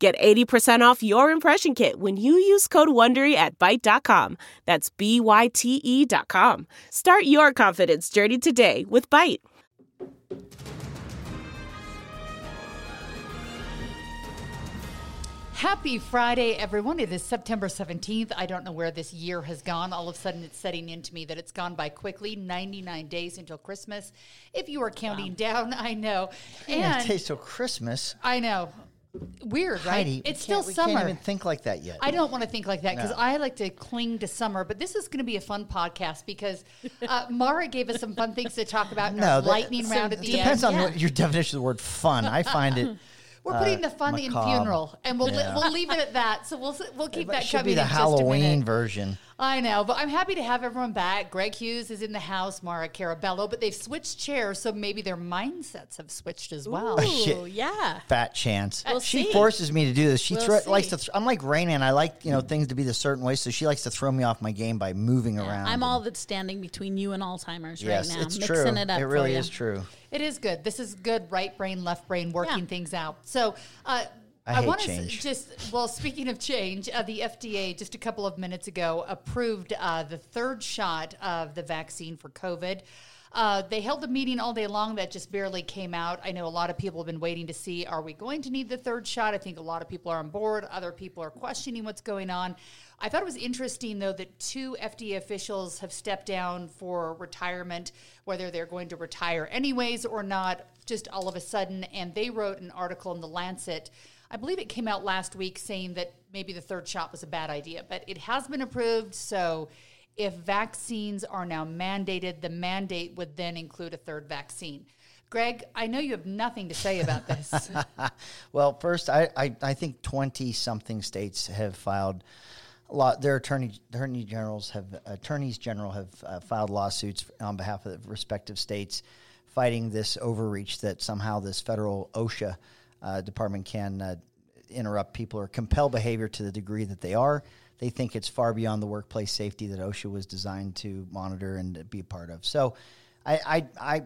Get 80% off your impression kit when you use code WONDERY at Byte.com. That's B-Y-T-E dot com. Start your confidence journey today with Byte. Happy Friday, everyone. It is September 17th. I don't know where this year has gone. All of a sudden, it's setting into me that it's gone by quickly 99 days until Christmas. If you are counting down, I know. And And days till Christmas. I know. Weird, right? Heidi, it's still we summer. can't even think like that yet. I don't want to think like that because No. I like to cling to summer. But this is going to be a fun podcast because uh, Mara gave us some fun things to talk about in no, that- lightning so round at it the depends end. on what your definition of the word fun. I find it. We're uh, putting the fun in funeral, and we'll Yeah. we'll leave it at that. So we'll we'll keep It that should coming be the in just a minute. Halloween version. I know, but I'm happy to have everyone back. Greg Hughes is in the house, Mara Carabello, but they've switched chairs, so maybe their mindsets have switched as well. Ooh, yeah. Fat chance. We'll she see. forces me to do this. She We'll thro- likes to. Th- I'm like Rain Man. I like you know things to be the certain way, so she likes to throw me off my game by moving around. I'm and- all that's standing between you and Alzheimer's Yes, right now. it's mixing true. it up. it for really you. is true. It is good. This is good right brain, left brain, working Yeah. things out. So, uh, I I, want to just well. Speaking of change, uh, the FDA just a couple of minutes ago approved uh, the third shot of the vaccine for COVID. Uh, they held a meeting all day long that just barely came out. I know a lot of people have been waiting to see are we going to need the third shot? I think a lot of people are on board. Other people are questioning what's going on. I thought it was interesting, though, that two FDA officials have stepped down for retirement, whether they're going to retire anyways or not, just all of a sudden. And they wrote an article in The Lancet. I believe it came out last week saying that maybe the third shot was a bad idea, but it has been approved. So if vaccines are now mandated, the mandate would then include a third vaccine. Greg, I know you have nothing to say about this. Well, first, I, I, I think 20 something states have filed lot. Their attorney, attorney generals have attorneys general have uh, filed lawsuits on behalf of the respective states, fighting this overreach that somehow this federal OSHA uh, department can uh, interrupt people or compel behavior to the degree that they are. They think it's far beyond the workplace safety that OSHA was designed to monitor and be a part of. So, I, I, I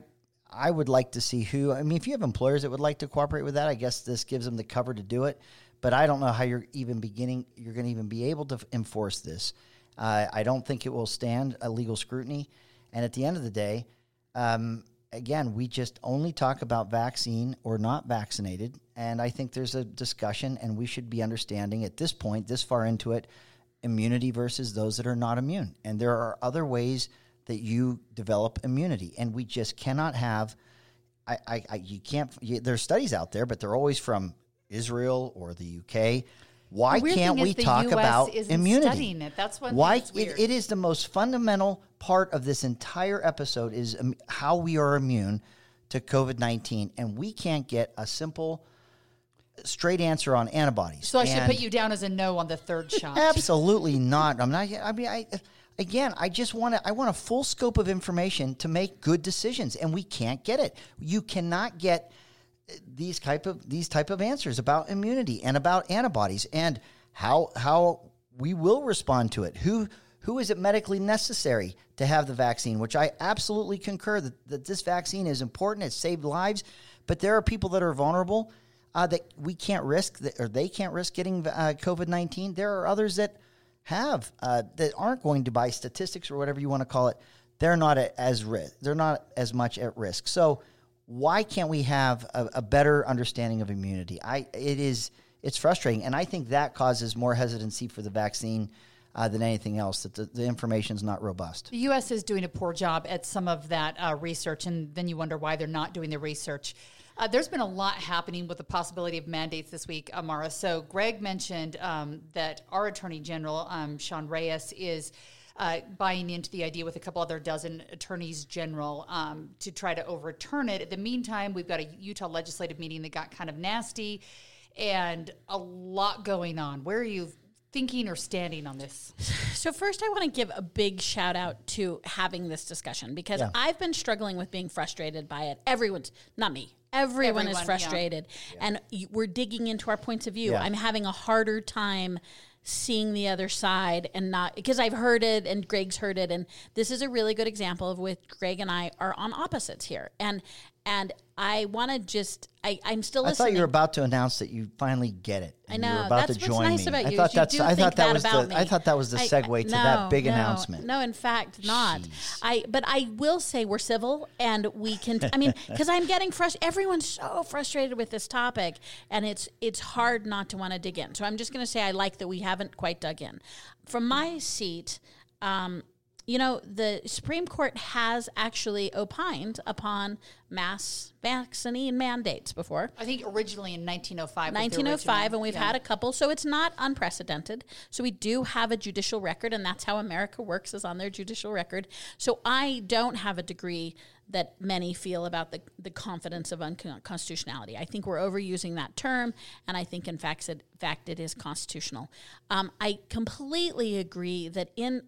I would like to see who. I mean, if you have employers that would like to cooperate with that, I guess this gives them the cover to do it. But I don't know how you're even beginning. You're going to even be able to enforce this. Uh, I don't think it will stand a legal scrutiny. And at the end of the day, um, again, we just only talk about vaccine or not vaccinated. And I think there's a discussion, and we should be understanding at this point, this far into it, immunity versus those that are not immune. And there are other ways that you develop immunity, and we just cannot have. I, I, I you can't. You, there's studies out there, but they're always from Israel or the UK. Why can't we talk US about immunity? studying it. That's Why it, it is the most fundamental part of this entire episode is um, how we are immune to COVID nineteen, and we can't get a simple, straight answer on antibodies. So I should put you down as a no on the third shot. Absolutely not. I'm not. I mean, I again, I just want to. I want a full scope of information to make good decisions, and we can't get it. You cannot get these type of these type of answers about immunity and about antibodies and how how we will respond to it. Who who is it medically necessary to have the vaccine? Which I absolutely concur that, that this vaccine is important. It's saved lives, but there are people that are vulnerable uh, that we can't risk, that, or they can't risk getting uh, COVID nineteen. There are others that have uh, that aren't going to buy statistics or whatever you want to call it. They're not as risk. They're not as much at risk. So why can't we have a, a better understanding of immunity? I it is it's frustrating, and I think that causes more hesitancy for the vaccine uh, than anything else. That the, the information is not robust. The U.S. is doing a poor job at some of that uh, research, and then you wonder why they're not doing the research. Uh, there's been a lot happening with the possibility of mandates this week, Amara. So, Greg mentioned um, that our Attorney General, um, Sean Reyes, is uh, buying into the idea with a couple other dozen attorneys general um, to try to overturn it. In the meantime, we've got a Utah legislative meeting that got kind of nasty and a lot going on. Where are you thinking or standing on this? So first, I want to give a big shout out to having this discussion because Yeah. I've been struggling with being frustrated by it. Everyone's not me. Everyone, Everyone, is yeah. frustrated, and we're digging into our points of view. Yeah. I'm having a harder time seeing the other side and not because I've heard it and Greg's heard it, and this is a really good example of which Greg and I are on opposites here, and and I want to just I I'm still Listening. I thought you were about to announce that you finally get it. I know You were about that's to what's nice me. about I you. thought is you that's. I thought that that was the. me. I thought that was the segue I- to that big no, announcement. No, in fact, not. Jeez. I. But I will say we're civil, and we can. I mean, because I'm getting frustrated. Everyone's so frustrated with this topic, and it's it's hard not to want to dig in. So I'm just going to say I like that we haven't quite dug in. From my seat. Um, you know, the Supreme Court has actually opined upon mass vaccine mandates before. I think originally in 1905. 1905, original. and we've Yeah. had a couple so it's not unprecedented so we do have a judicial record and that's how america works is on their judicial record so i don't have a degree that many feel about the, the confidence of unconstitutionality i think we're overusing that term and i think in fact it, fact it is constitutional um, i completely agree that in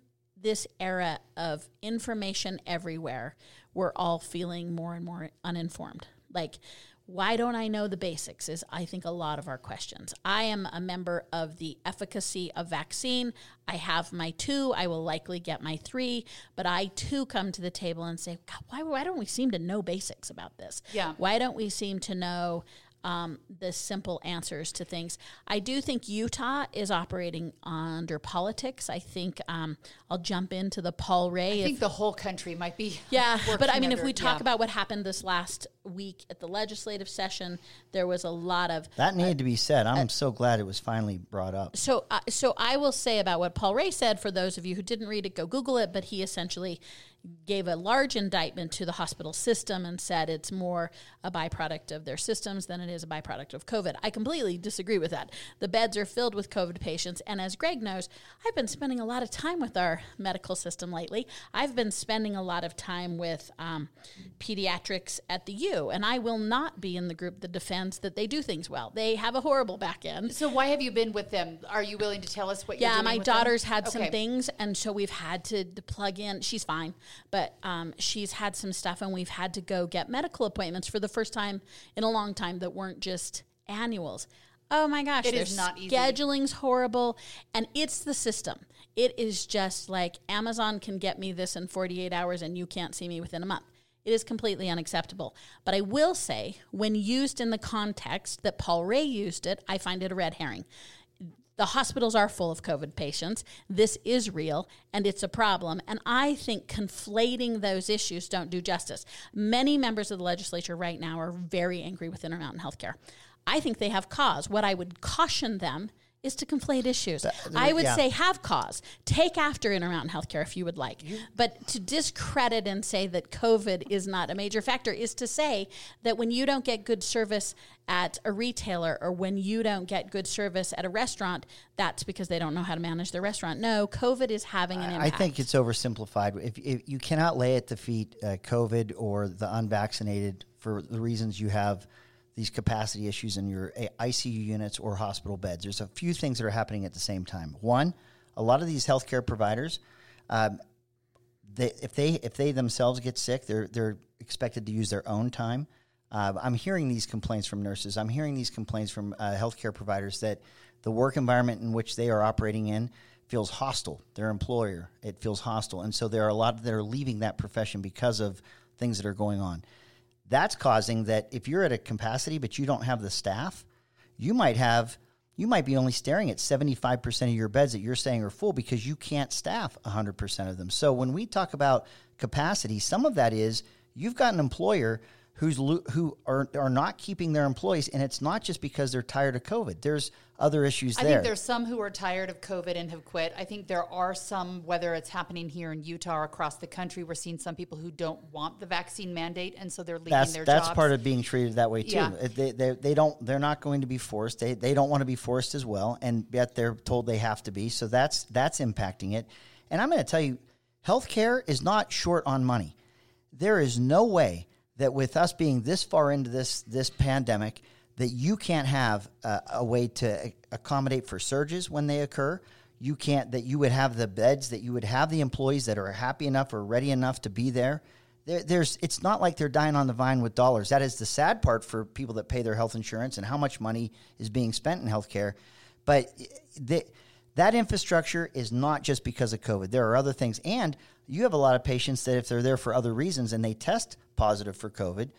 this era of information everywhere, we're all feeling more and more uninformed. Like, why don't I know the basics? Is I think a lot of our questions. I am a member of the efficacy of vaccine. I have my two. I will likely get my three, but I too come to the table and say, God, why, why don't we seem to know basics about this? Yeah. Why don't we seem to know um, the simple answers to things. I do think Utah is operating under politics. I think um, I'll jump into the Paul Ray. I if- think the whole country might be. yeah, but I working mean, if we talk yeah. about what happened this last week at the legislative session, there was a lot of That needed to be said. I'm so glad it was finally brought up. so, uh, so I will say about what Paul Ray said. For those of you who didn't read it, go Google it. But he essentially gave a large indictment to the hospital system and said it's more a byproduct of their systems than it is a byproduct of COVID. I completely disagree with that. The beds are filled with COVID patients, and as Greg knows, I've been spending a lot of time with our medical system lately. I've been spending a lot of time with um, pediatrics at the U, and I will not be in the group that defends that they do things well. They have a horrible back end. So why have you been with them? Are you willing to tell us what? you're Yeah, my with them? daughter's had some things, and so we've had to, to plug in. She's fine, but um, she's had some stuff, and we've had to go get medical appointments for the first time in a long time that weren't just annuals. Oh my gosh, It is not easy. Scheduling's horrible, and it's the system. It is just like Amazon can get me this in 48 hours, and you can't see me within a month. It is completely unacceptable. But I will say, when used in the context that Paul Ray used it, I find it a red herring the hospitals are full of COVID patients. This is real and it's a problem. And I think conflating those issues don't do justice. Many members of the legislature right now are very angry with Intermountain Healthcare. I think they have cause. What I would caution them is to conflate issues. I would yeah. say have cause. Take after Intermountain Healthcare if you would like. But to discredit and say that COVID is not a major factor is to say that when you don't get good service at a retailer or when you don't get good service at a restaurant, that's because they don't know how to manage their restaurant. No, COVID is having an I impact. think it's oversimplified. If, if you cannot lay at the feet uh, COVID or the unvaccinated for the reasons you have these capacity issues in your ICU units or hospital beds, there's a few things that are happening at the same time. One, a lot of these healthcare providers, um, they, if they if they themselves get sick, they're they're expected to use their own time. Uh, I'm hearing these complaints from nurses. I'm hearing these complaints from uh, healthcare providers that the work environment in which they are operating in feels hostile. Their employer it feels hostile, and so there are a lot that are leaving that profession because of things that are going on. That's causing that if you're at a capacity but you don't have the staff, you might have you might be only staring at 75% of your beds that you're saying are full because you can't staff 100% of them. So when we talk about capacity, some of that is you've got an employer who's who are are not keeping their employees and it's not just because they're tired of COVID. There's other issues I there. think there's some who are tired of COVID and have quit. I think there are some, whether it's happening here in Utah or across the country, we're seeing some people who don't want the vaccine mandate, and so they're leaving that's their that's jobs. That's part of being treated that way too. Yeah. They, they, they don't they're not going to be forced. They, they don't want to be forced as well, and yet they're told they have to be. So that's that's impacting it. And I'm going to tell you, healthcare is not short on money. There is no way that with us being this far into this this pandemic, that you can't have a, a way to accommodate for surges when they occur. you can't that you would have the beds that you would have the employees that are happy enough or ready enough to be there. There, there's it's not like they're dying on the vine with dollars. That is the sad part for people that pay their health insurance and how much money is being spent in healthcare. But eh, the, that infrastructure is not just because of covid. There are other things. And you have a lot of patients that if they're there for other reasons and they test positive for covid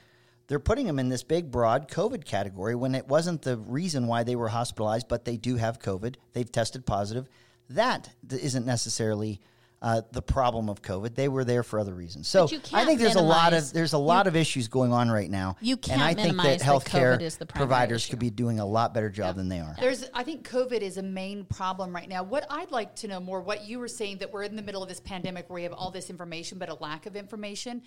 they're putting them in this big broad covid category when it wasn't the reason why they were hospitalized but they do have covid. They've tested positive. That isn't necessarily uh, the problem of COVID. They were there for other reasons. So I think there's a lot of there's a lot of issues going on right now. You can't I think that minimize that healthcare COVID is the providers issue. could be doing a lot better job than they are. There's, I think COVID is a main problem right now. What I'd like to know more, what you were saying that we're in the middle of this pandemic where we have all this information but a lack of information.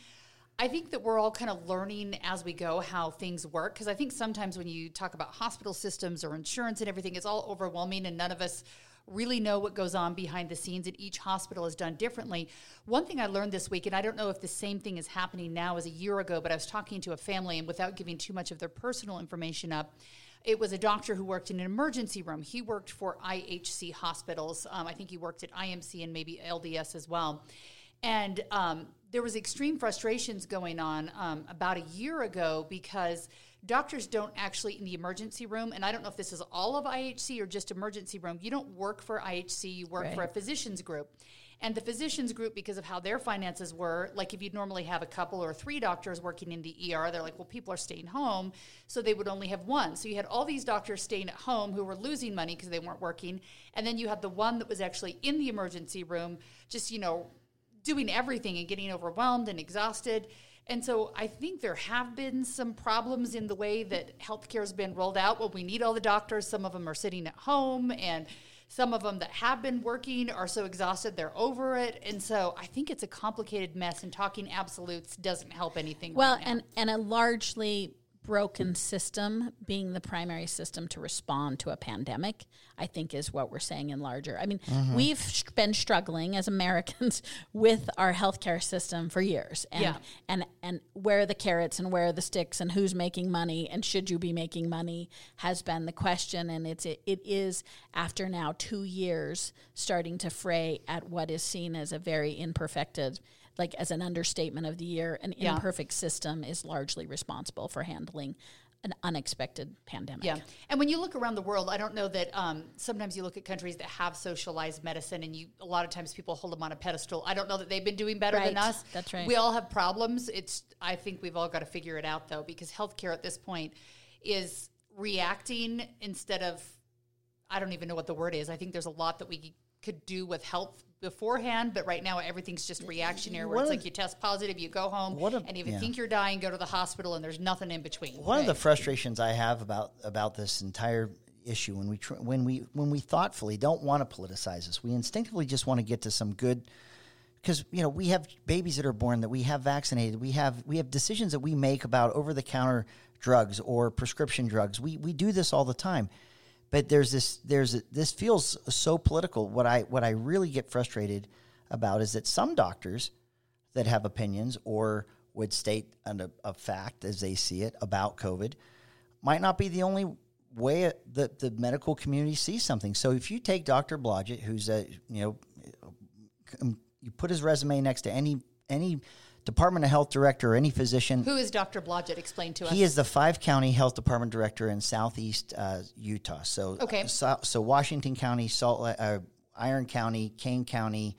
I think that we're all kind of learning as we go how things work because I think sometimes when you talk about hospital systems or insurance and everything, it's all overwhelming and none of us really know what goes on behind the scenes and each hospital is done differently. One thing I learned this week, and I don't know if the same thing is happening now as a year ago, but I was talking to a family and without giving too much of their personal information up, it was a doctor who worked in an emergency room. He worked for IHC hospitals. Um, I think he worked at IMC and maybe LDS as well. And um, there was extreme frustrations going on um, about a year ago because doctors don't actually in the emergency room, and I don't know if this is all of IHC or just emergency room. You don't work for IHC; you work for a physicians group. And the physicians group, because of how their finances were, like if you'd normally have a couple or three doctors working in the ER, they're like, well, people are staying home, so they would only have one. So you had all these doctors staying at home who were losing money because they weren't working, and then you had the one that was actually in the emergency room, just you know, doing everything and getting overwhelmed and exhausted. And so I think there have been some problems in the way that healthcare has been rolled out. Well, we need all the doctors. Some of them are sitting at home, and some of them that have been working are so exhausted they're over it. And so I think it's a complicated mess, and talking absolutes doesn't help anything. Well, right and and a largely broken system being the primary system to respond to a pandemic, I think is what we're saying in larger. I mean, mm-hmm. we've been struggling as Americans with our healthcare system for years, and Yeah. and and where are the carrots and where are the sticks and who's making money and should you be making money has been the question, and it's it, it is after now two years starting to fray at what is seen as a very imperfected. Like as an understatement of the year, an Yeah. imperfect system is largely responsible for handling an unexpected pandemic. Yeah. And when you look around the world, I don't know that um, sometimes you look at countries that have socialized medicine and you a lot of times people hold them on a pedestal. I don't know that they've been doing better than us. That's right. We all have problems. It's I think we've all got to figure it out though because healthcare at this point is reacting instead of I don't even know what the word is. I think there's a lot that we could do with health beforehand, but right now everything's just reactionary where One it's like you test positive, you go home, What a- and if you yeah. think you're dying, go to the hospital and there's nothing in between. One of the frustrations I have about about this entire issue when we tr- when we when we thoughtfully don't want to politicize this, we instinctively just want to get to some good because you know we have babies that are born that we have vaccinated, we have we have decisions that we make about over the counter drugs or prescription drugs. We we do this all the time. But there's this there's a, this feels so political. What I what I really get frustrated about is that some doctors that have opinions or would state an, a, fact as they see it about COVID might not be the only way that the medical community sees something. So if you take Dr. Blodgett, who's a you know, um, you put his resume next to any any Department of Health director or any physician, Who is Dr. Blodgett? Explain to us. he is the five county health department director in southeast uh, Utah. So Okay. so, so Washington County, Salt, La- uh, Iron County, Kane County,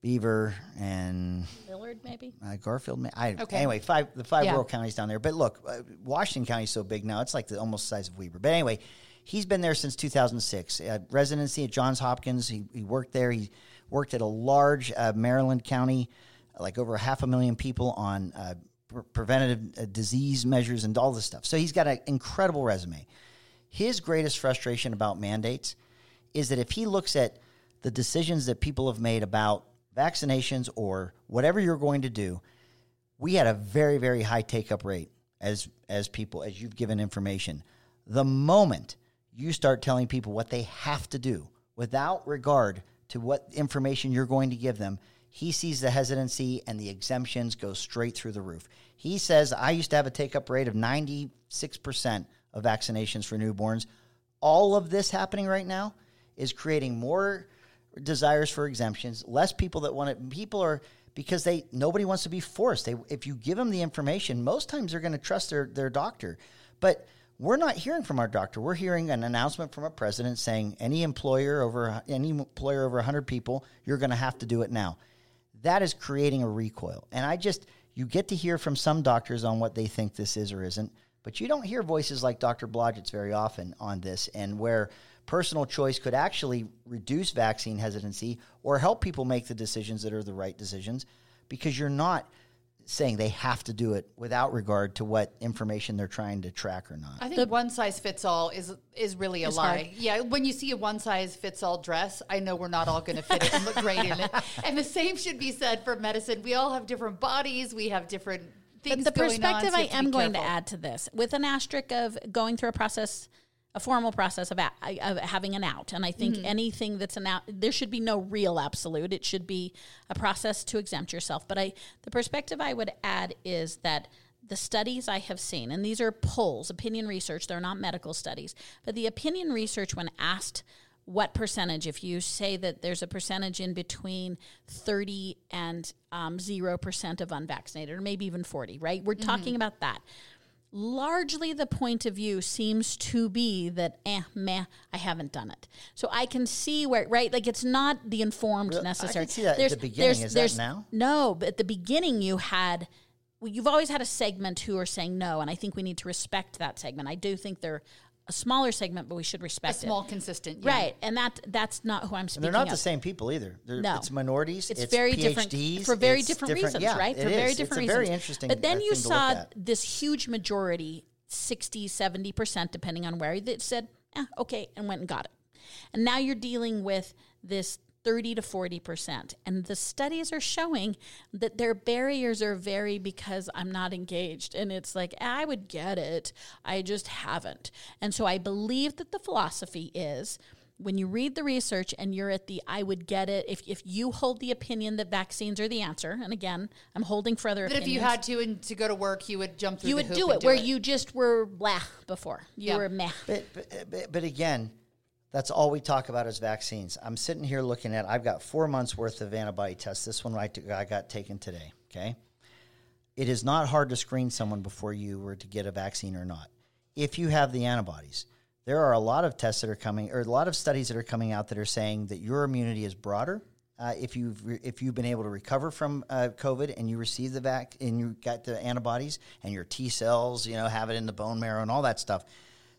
Beaver, and Millard, maybe. uh, Garfield. I, Okay. Anyway, five the five Yeah. rural counties down there. But look, uh, Washington County is so big now; it's like the almost the size of Weber. But anyway, he's been there since 2006. Uh, residency at Johns Hopkins. He, he worked there. He worked at a large uh, Maryland county, like over half a million people on uh, pre- preventative uh, disease measures and all this stuff. So he's got an incredible resume. His greatest frustration about mandates is that if he looks at the decisions that people have made about vaccinations or whatever you're going to do, we had a very very high take up rate as as people as you've given information. The moment you start telling people what they have to do without regard to what information you're going to give them, he sees the hesitancy and the exemptions go straight through the roof. He says I used to have a take up rate of 96% of vaccinations for newborns. All of this happening right now is creating more desires for exemptions, less people that want it. People are because they nobody wants to be forced. They if you give them the information, most times they're going to trust their their doctor. But we're not hearing from our doctor. We're hearing an announcement from a president saying any employer over any employer over 100 people, you're going to have to do it now. That is creating a recoil. And I just you get to hear from some doctors on what they think this is or isn't, but you don't hear voices like Dr. Blodgett's very often on this and where personal choice could actually reduce vaccine hesitancy or help people make the decisions that are the right decisions because you're not saying they have to do it without regard to what information they're trying to track or not. I think the, one size fits all is is really a lie. hard. Yeah, when you see a one size fits all dress, I know we're not all going to fit it and look great in it. And the same should be said for medicine. We all have different bodies. We have different things. But the going on, perspective so I you have to am going to add to this, with an asterisk of going through a process, a formal process of, a, of having an out, and I think Mm-hmm. anything that's an out, there should be no real absolute. It should be a process to exempt yourself. But I, the perspective I would add is that the studies I have seen, and these are polls, opinion research, they're not medical studies, but the opinion research, when asked what percentage, if you say that there's a percentage in between 30 and um, 0% of unvaccinated, or maybe even 40, right? We're talking about that. Largely, the point of view seems to be that, eh, meh, I haven't done it. So I can see where, right? Like it's not the informed Really? I can see that at the beginning. Is that now? No, but at the beginning you had well, you've always had a segment who are saying no, and I think we need to respect that segment. I do think they're a smaller segment, but we should a respect small, it. consistent. yeah. Right, and that that's not who I'm And speaking. they're not of. the same people either. They're, No. It's minorities. It's, It's, very PhDs, different for very it's different, reasons, yeah, right? it For very is. different it's a reasons. very interesting. But then uh, you thing to look saw this huge majority, 60, 70%, depending on where, that said, eh, okay, and went and got it. And now you're dealing with this 30 to 40%. And the studies are showing that their barriers are very because I'm not engaged. And it's like, I would get it, I just haven't. And so I believe that the philosophy is when you read the research and you're at the I would get it, if, if you hold the opinion that vaccines are the answer, and again, I'm holding for other That if you had to and to go to work, you would jump through. The city. You the would hoop do and it where you just were blah before. You Yeah. were meh. But, but, but, but again, that's all we talk about is vaccines. I'm sitting here looking at, I've got four months worth of antibody tests. This one right took- I got taken today. Okay. It is not hard to screen someone before you were to get a vaccine or not. If you have the antibodies, there are a lot of tests that are coming, or a lot of studies that are coming out that are saying that your immunity is broader. Uh, if you've re- if you've been able to recover from uh, COVID and you receive the vac and you got the antibodies and your T cells, you know, have it in the bone marrow and all that stuff,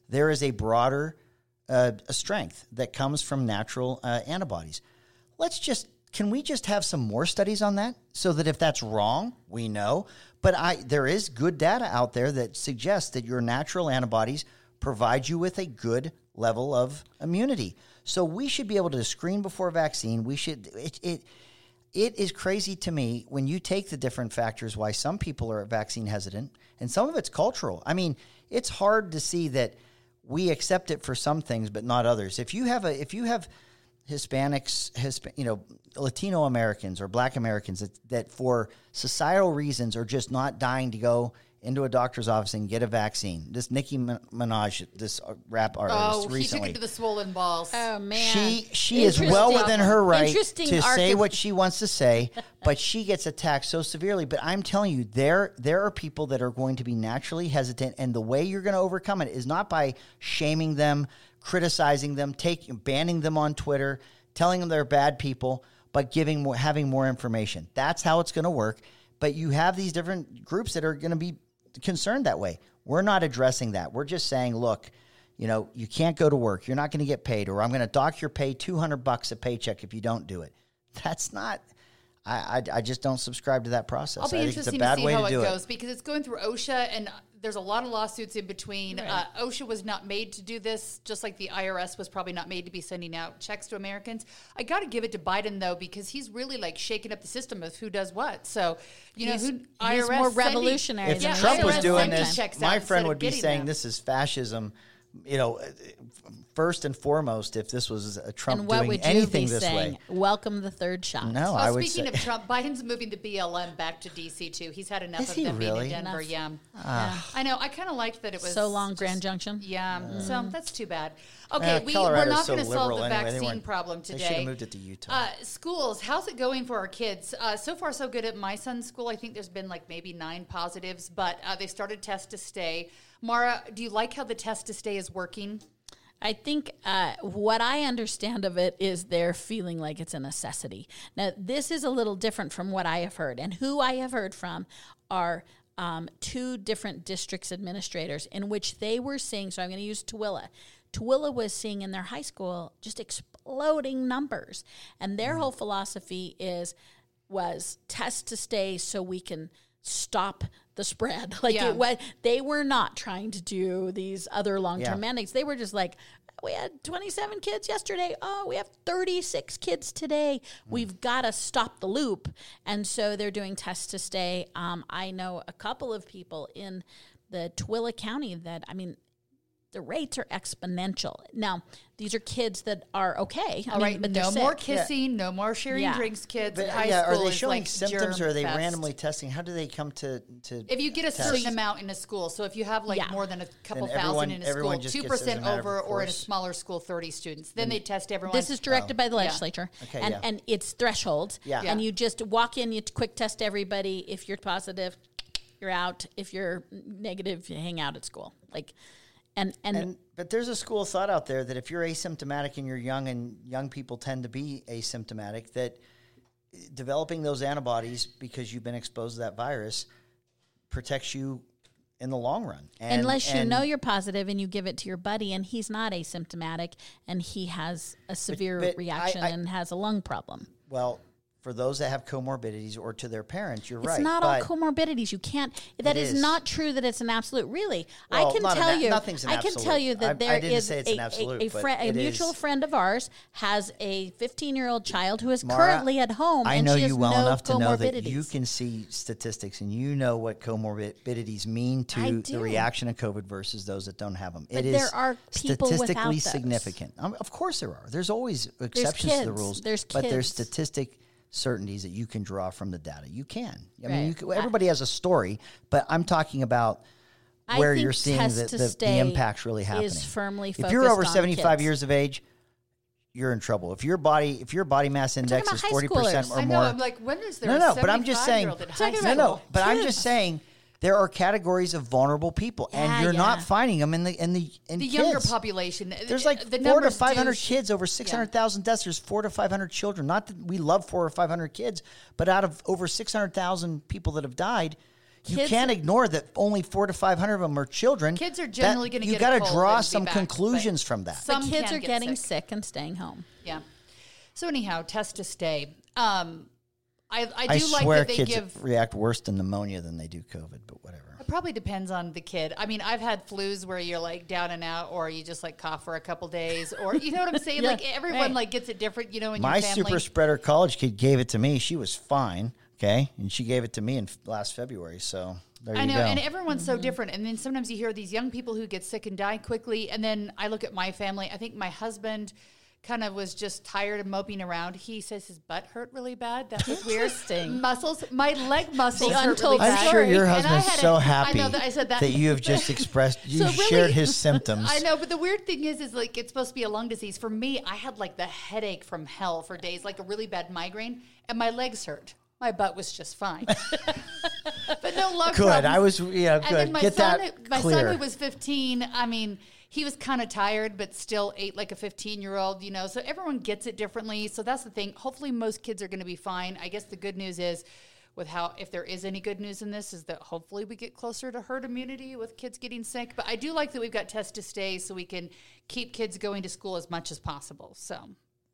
there is a broader uh, strength that comes from natural uh, antibodies. Let's just can we just have some more studies on that so that if that's wrong, we know. But I there is good data out there that suggests that your natural antibodies provide you with a good level of immunity. So we should be able to screen before vaccine. We should it, it it is crazy to me when you take the different factors why some people are vaccine hesitant and some of it's cultural. I mean, it's hard to see that we accept it for some things but not others. If you have a if you have Hispanics, Hisp- you know, Latino Americans or Black Americans that, that for societal reasons are just not dying to go into a doctor's office and get a vaccine. This Nicki Min- Minaj, this uh, rap artist, Oh, he took it to the swollen balls. Oh man, she she is well within her right to arc say what she wants to say, but she gets attacked so severely. But I'm telling you, there there are people that are going to be naturally hesitant, and the way you're going to overcome it is not by shaming them, criticizing them, taking banning them on Twitter, telling them they're bad people, but giving more, having more information. That's how it's going to work. But you have these different groups that are going to be concerned that way. We're not addressing that. We're just saying, look, you know, you can't go to work. You're not going to get paid, or I'm going to dock your pay 200 bucks a paycheck if you don't do it. That's not. I, I, I just don't subscribe to that process. I'll be I think it's a interesting bad to see how it do goes because it's going through OSHA and there's a lot of lawsuits in between. Uh, OSHA was not made to do this, just like the IRS was probably not made to be sending out checks to Americans. I got to give it to Biden though because he's really like shaking up the system of who does what. So you He's- know, who, he's IRS more sending- revolutionary If than Yeah, Trump IRS was doing sending this, my friend would be saying them. this is fascism. You know, first and foremost, if this was a Trump And what doing would you anything be this saying? way. Welcome the third shot. No, Well, I would speaking say. of Trump, Biden's moving the BLM back to DC too. He's had enough Is of he them really? being in Denver. Enough. Yeah. I know. I kind of liked that it was So long, just- Grand Junction. Yeah, so that's too bad. Okay, Uh, we, we're not so going to solve the anyway, vaccine weren't- problem they today. should have moved it to Utah. Uh, schools, how's it going for our kids? Uh, so far, so good at my son's school. I think there's been like maybe nine positives, but uh, they started test to stay. Mara, do you like how the test to stay is working? I think uh, what I understand of it is they're feeling like it's a necessity. Now, this is a little different from what I have heard, and who I have heard from are um, two different districts administrators in which they were seeing. So I'm going to use Tooele. Tooele was seeing in their high school just exploding numbers, and their whole philosophy is was test to stay so we can stop the spread. Like Yeah. it was, they were not trying to do these other long term Yeah. mandates. They were just like, we had 27 kids yesterday. Oh, we have 36 kids today. We've got to stop the loop. And so they're doing tests to stay. Um, I know a couple of people in the Tooele County that, I mean, the rates are exponential. Now, these are kids that are okay. I All mean, right, but no more sick. kissing, no more sharing Yeah. drinks, kids. But, in high yeah, are school they is showing like symptoms or are they germ-fest. randomly testing? How do they come to to? If you get a test? certain amount in a school, so if you have like Yeah. more than a couple Then thousand everyone- in a school, two gets as a percent over, or in a smaller school, thirty students, then they test everyone. This is directed by the Yeah. legislature, Okay, and yeah. and it's thresholds. Yeah. and you just walk in, you quick test everybody. If you're positive, you're out. If you're negative, you hang out at school. Like, and and, And but there's a school of thought out there that if you're asymptomatic and you're young, and young people tend to be asymptomatic, that developing those antibodies because you've been exposed to that virus protects you in the long run. And, unless you know you're positive and you give it to your buddy and he's not asymptomatic and he has a severe but I- reaction I- and has a lung problem. well, for those that have comorbidities or to their parents, you're It's right. It's not all comorbidities. You can't. That is, is. not true. That it's an absolute. Really, Well, I can an tell you. nothing's I can tell you that I there didn't is a, absolute, a, a, friend, a mutual is. friend of ours has a 15 year old child who is Mara, currently at home. I and know you well no enough to know that you can see statistics and you know what comorbidities mean to the reaction of COVID versus those that don't have them. But it is there are people statistically significant. Um, of course, there are. There's always exceptions to the rules, There's but there's statistic certainties that you can draw from the data. You can. I Right. mean, you can, everybody has a story, but I'm talking about where you're seeing the, the, the impacts really happening. is firmly if you're over 75 kids. years of age, you're in trouble. If your body, if your body mass index is 40 percent schoolers. or I know. more, I'm like, when is there? no, a no, but I'm just saying. 75-year-old at high No, no, but I'm just saying there are categories of vulnerable people, Yeah, and you're not finding them in the in the in The kids. younger population. There's like the four to numbers do five hundred kids over six hundred thousand deaths. There's four to five hundred children. Not that we love four or five hundred kids, but out of over six hundred thousand people that have died. You Kids- can't ignore that only four to five hundred of them are children. Kids are generally gonna You get a gotta draw some back, conclusions from that. some the kids are get getting sick. sick and staying home. Yeah. So anyhow, test to stay. Um, I I I do like swear that they kids give. react worse to pneumonia than they do COVID, but whatever. It probably depends on the kid. I mean, I've had flus where you're like down and out, or you just like cough for a couple days, or you know what I'm saying. Yeah, like everyone right. like gets it different, you know. In My your super spreader college kid gave it to me. She was fine, okay, and she gave it to me in f- last February. So there I you know, go. and everyone's Mm-hmm. so different. And then sometimes you hear these young people who get sick and die quickly. And then I look at my family. I think my husband kind of was just tired of moping around. He says his butt hurt really bad. That was weird. Interesting. Muscles, my leg muscles The hurt really bad. I'm sure your And I husband's had so a- I happy know that I said that. that you have just expressed. You So really- shared his symptoms. I know, but the weird thing is, is like it's supposed to be a lung disease. For me, I had like the headache from hell for days, like a really bad migraine, and my legs hurt. My butt was just fine, but no lung Good. problems. I was yeah. And Good. then my Get son, that my clear. son who was 15, I mean, he was kind of tired, but still ate like a 15 year old, you know. So everyone gets it differently. So that's the thing. Hopefully, most kids are going to be fine. I guess the good news is, with how, if there is any good news in this, is that hopefully we get closer to herd immunity with kids getting sick. But I do like that we've got tests to stay so we can keep kids going to school as much as possible. So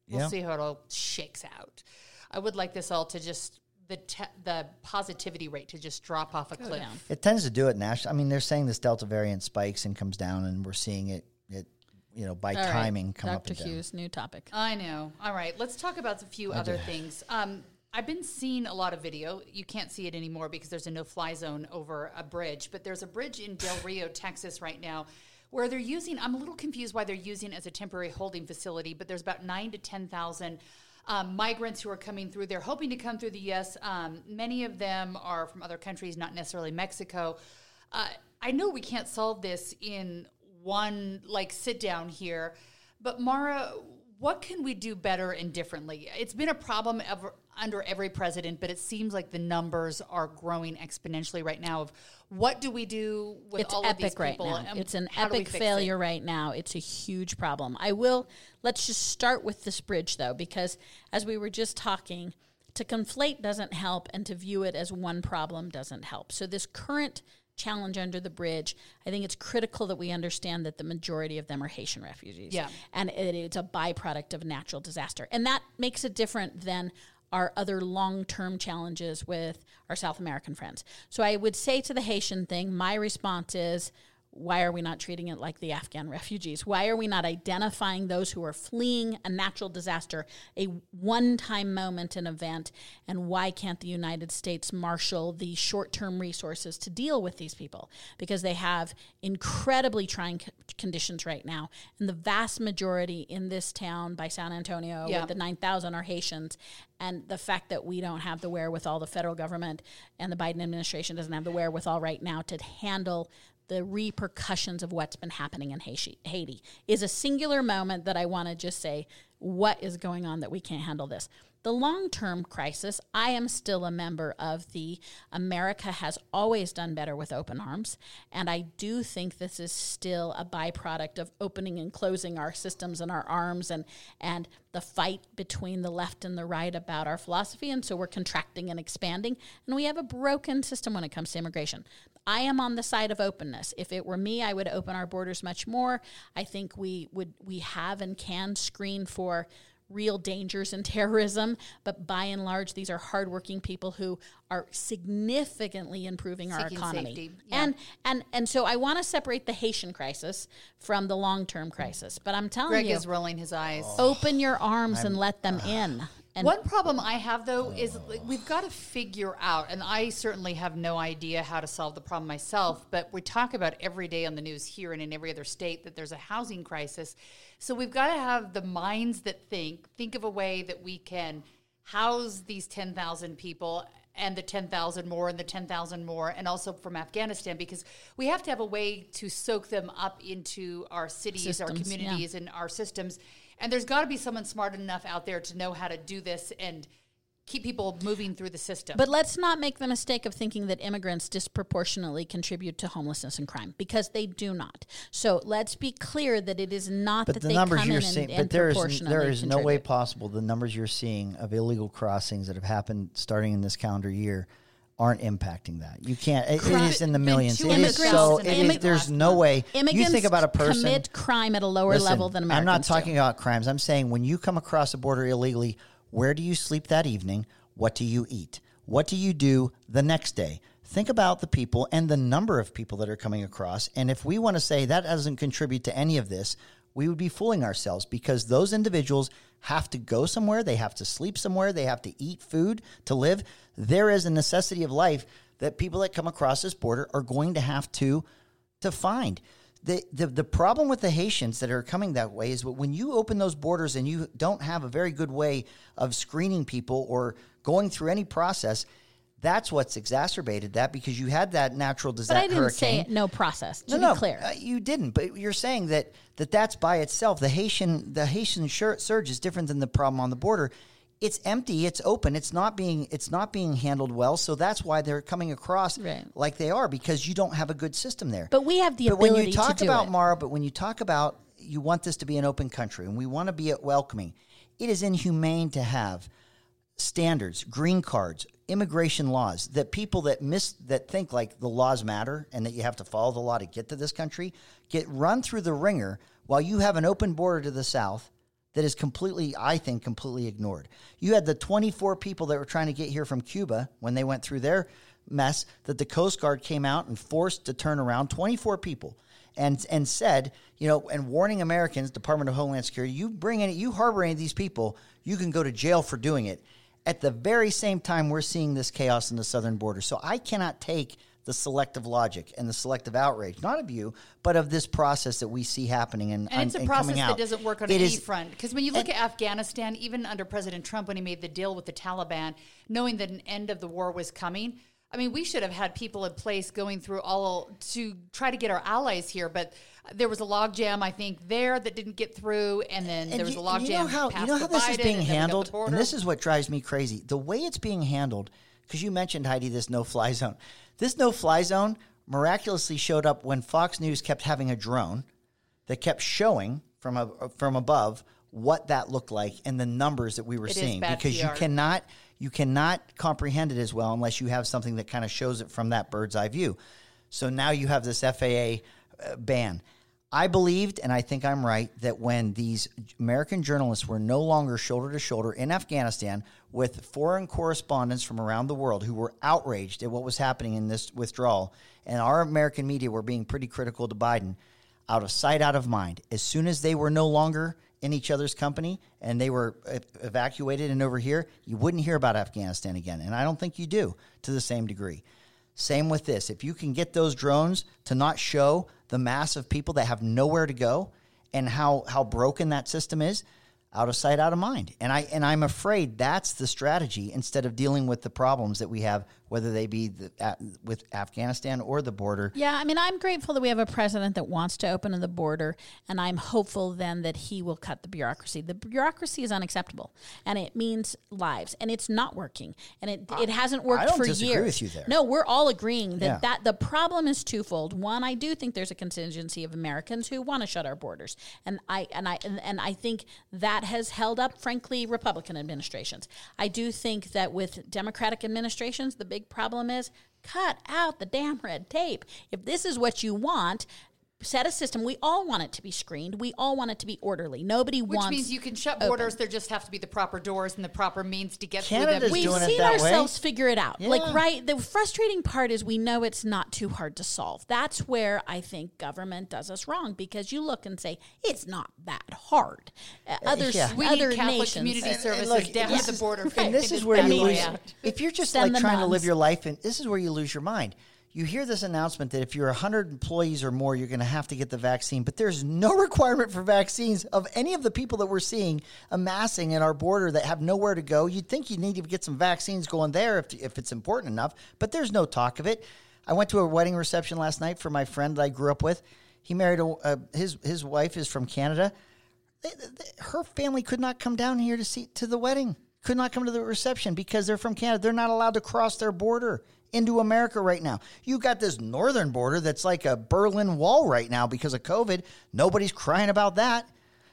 we'll Yeah. see how it all shakes out. I would like this all to just. The, te- the positivity rate to just drop off a cliff. down. It tends to do it nationally. I mean, they're saying this Delta variant spikes and comes down, and we're seeing it. It you know by All right, timing come up Dr. and down. Hughes, new topic. I know. All right, let's talk about a few other things. Um, I've been seeing a lot of video. You can't see it anymore because there's a no-fly zone over a bridge, but there's a bridge in Del Rio, Texas, right now, where they're using. I'm a little confused why they're using it as a temporary holding facility, but there's about nine to ten thousand. Um, migrants who are coming through, they're hoping to come through the U.S. Um, many of them are from other countries, not necessarily Mexico. Uh, I know we can't solve this in one like sit down here, But Mara, what can we do better and differently? It's been a problem ever, under every president, but it seems like the numbers are growing exponentially right now. Of what do we do with it's all of these right people? now. and It's an how do we epic fix it? failure right now. It's a huge problem. I will let's just start with this bridge though, because as we were just talking, to conflate doesn't help, and to view it as one problem doesn't help. So this current challenge under the bridge, I think it's critical that we understand that the majority of them are Haitian refugees. Yeah. And it, it's a byproduct of natural disaster. And that makes it different than our other long term challenges with our South American friends. So I would say to the Haitian thing, my response is why are we not treating it like the Afghan refugees? Why are we not identifying those who are fleeing a natural disaster, a one time moment, an event? And why can't the United States marshal the short term resources to deal with these people? Because they have incredibly trying c- conditions right now. And the vast majority in this town by San Antonio, Yeah. with the 9,000 are Haitians. And the fact that we don't have the wherewithal, the federal government and the Biden administration doesn't have the wherewithal right now to handle the repercussions of what's been happening in Haiti, is a singular moment that I want to just say, what is going on that we can't handle this? The long term crisis, I am still a member of the America has always done better with open arms. And I do think this is still a byproduct of opening and closing our systems and our arms and, and the fight between the left and the right about our philosophy. And so we're contracting and expanding. And we have a broken system when it comes to immigration. I am on the side of openness. If it were me, I would open our borders much more. I think we would we have and can screen for real dangers and terrorism, but by and large, these are hardworking people who are significantly improving our economy. yeah. And and and so I want to separate the Haitian crisis from the long term crisis. But I'm telling Greg you, is rolling his eyes. open your arms and let them in. And One problem I have though is like, we've got to figure out, and I certainly have no idea how to solve the problem myself. But we talk about every day on the news here and in every other state that there's a housing crisis. So we've got to have the minds that think, think of a way that we can house these ten thousand people and the 10,000 more and the 10,000 more and also from Afghanistan because we have to have a way to soak them up into our cities, our Systems, yeah. communities and our systems. And there's got to be someone smart enough out there to know how to do this and keep people moving through the system. But let's not make the mistake of thinking that immigrants disproportionately contribute to homelessness and crime because they do not. So let's be clear that it is not But that the they numbers come you're in and, seeing, and but there is proportionally there is no way possible the numbers you're seeing of illegal crossings that have happened starting in this calendar year aren't impacting that. You can't. It, it is in the millions. It is so. It is, there's no way. Immigrants you think about a person commit crime at a lower Listen, level than Americans. I'm not do. talking about crimes. I'm saying when you come across the border illegally, where do you sleep that evening? What do you eat? What do you do the next day? Think about the people and the number of people that are coming across. And if we want to say that doesn't contribute to any of this, we would be fooling ourselves because those individuals have to go somewhere, they have to sleep somewhere, they have to eat food to live. There is a necessity of life that people that come across this border are going to have to to find. The, the the problem with the Haitians that are coming that way is that when you open those borders and you don't have a very good way of screening people or going through any process, that's what's exacerbated that because you had that natural disaster. But. I didn't say hurricane. no process. To No, be no, clear, uh, you didn't. But you're saying that that that's by itself. The Haitian the Haitian shir- surge is different than the problem on the border. It's empty. It's open. It's not being it's not being handled well. So that's why they're coming across Right. like they are because you don't have a good system there. but we have the but when you talk about it. Mara, but when you talk about you want this to be an open country and we want to be welcoming, it is inhumane to have standards, green cards, immigration laws that people that miss that think like the laws matter and that you have to follow the law to get to this country get run through the ringer while you have an open border to the south that is completely I think completely ignored. You had the 24 people that were trying to get here from Cuba when they went through their mess that the Coast Guard came out and forced to turn around 24 people and and said, you know, and warning Americans, Department of Homeland Security, you bring any, you harbor any of these people, you can go to jail for doing it. At the very same time, we're seeing this chaos in the southern border. So I cannot take the selective logic and the selective outrage, not of you, but of this process that we see happening and, And it's a and process that doesn't work on It any front. Because when you look at Afghanistan, even under President Trump, when he made the deal with the Taliban, knowing that an end of the war was coming, I mean, we should have had people in place going through all to try to get our allies here. But there was a logjam, I think, there that didn't get through, and then And there was you, a logjam. you know how you know how this is being and then we got the handled, and this is what drives me crazy. The way it's being handled, because you mentioned Heidi, this no-fly zone. This no-fly zone miraculously showed up when Fox News kept having a drone that kept showing from a, from above what that looked like and the numbers that we were It seeing. Because you cannot you cannot comprehend it as well unless you have something that kind of shows it from that bird's eye view. So now you have this FAA uh, ban. I believed, and I think I'm right, that when these American journalists were no longer shoulder to shoulder in Afghanistan with foreign correspondents from around the world who were outraged at what was happening in this withdrawal, and our American media were being pretty critical to Biden, out of sight, out of mind. As soon as they were no longer in each other's company and they were evacuated and over here, you wouldn't hear about Afghanistan again. And I don't think you do to the same degree. Same with this. If you can get those drones to not show the mass of people that have nowhere to go and how, how broken that system is, out of sight, out of mind. And I and I'm afraid that's the strategy instead of dealing with the problems that we have, whether they be the, uh, with Afghanistan or the border. Yeah, I mean, I'm grateful that we have a president that wants to open the border, and I'm hopeful then that he will cut the bureaucracy. The bureaucracy is unacceptable, and it means lives, and it's not working, and it it hasn't worked don't for disagree years. with you there. No, we're all agreeing that Yeah. that the problem is twofold. One, I do think there's a contingency of Americans who want to shut our borders, and I and I and, and I think that has held up, frankly, Republican administrations. I do think that with Democratic administrations, the big problem is cut out the damn red tape. If this is what you want, set a system. We all want it to be screened. We all want it to be orderly. Nobody Which wants. means you can shut borders. There just have to be the proper doors and the proper means to get Canada's through them. We've doing it seen that way. ourselves figure it out. Like, right? The frustrating part is we know it's not too hard to solve. That's where I think government does us wrong because you look and say it's not that hard. Uh, other yeah. We other Catholic nations. community And- and services look, down this to the is- border. And this is where you lose. Yeah. If you're just Send like the trying to live your life, and this is where you lose your mind. You hear this announcement that if you're 100 employees or more, you're going to have to get the vaccine, but there's no requirement for vaccines of any of the people that we're seeing amassing at our border that have nowhere to go. You'd think you need to get some vaccines going there if, if it's important enough, but there's no talk of it. I went to a wedding reception last night for my friend that I grew up with. He married a, uh, his his wife is from Canada her family could not come down here to see to the wedding could not come to the reception because they're from canada they're not allowed to cross their border into america right now. You've got this northern border that's like a berlin wall right now because of covid. Nobody's crying about that.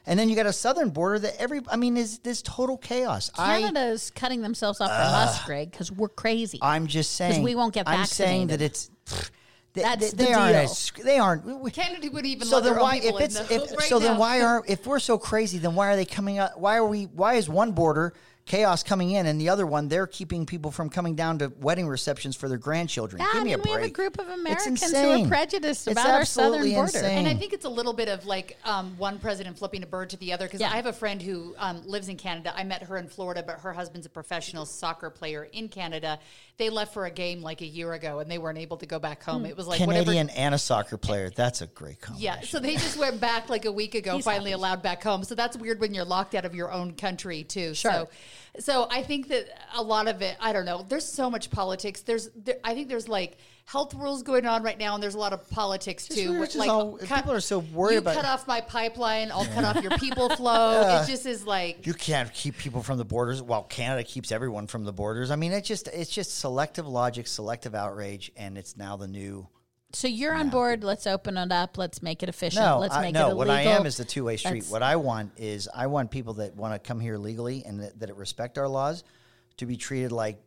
And then you got a southern border that every i mean is this total chaos. I, Canada's cutting themselves off from us, Greg, because we're crazy. i'm just saying we won't get i'm saying that it's pfft, they, That's they, the they aren't deal. as, they aren't we- Canada wouldn't even so then why if it's if, right so then why are if we're so crazy then why are they coming up? why are we why is one border chaos coming in and the other one they're keeping people from coming down to wedding receptions for their grandchildren Yeah, give I me mean, a we break have a group of Americans who are insane. prejudiced It's about our southern border. insane. And I think it's a little bit of like um, one president flipping a bird to the other because Yeah. I have a friend who um, lives in Canada. I met her in Florida, but her husband's a professional soccer player in Canada. They left for a game like a year ago and they weren't able to go back home. It was like whatever. canadian and a soccer player that's a great combination Yeah, so they just went back like a week ago, He's finally happy. allowed back home. So that's weird when you're locked out of your own country too. Sure. So, so I think that a lot of it, I don't know. There's so much politics. There's, there, I think there's like health rules going on right now, and there's a lot of politics too. Which like all- people are so worried you about- cut off my pipeline, I'll cut off your people flow. It just is like you can't keep people from the borders while Canada keeps everyone from the borders. I mean, it's just it's just selective logic, selective outrage, and it's now the new. So you're on board. Let's open it up. Let's make it efficient. No, Let's I, make no. it illegal. What I am is the two way street. Let's- What I want is I want people that want to come here legally and that, that it respect our laws to be treated like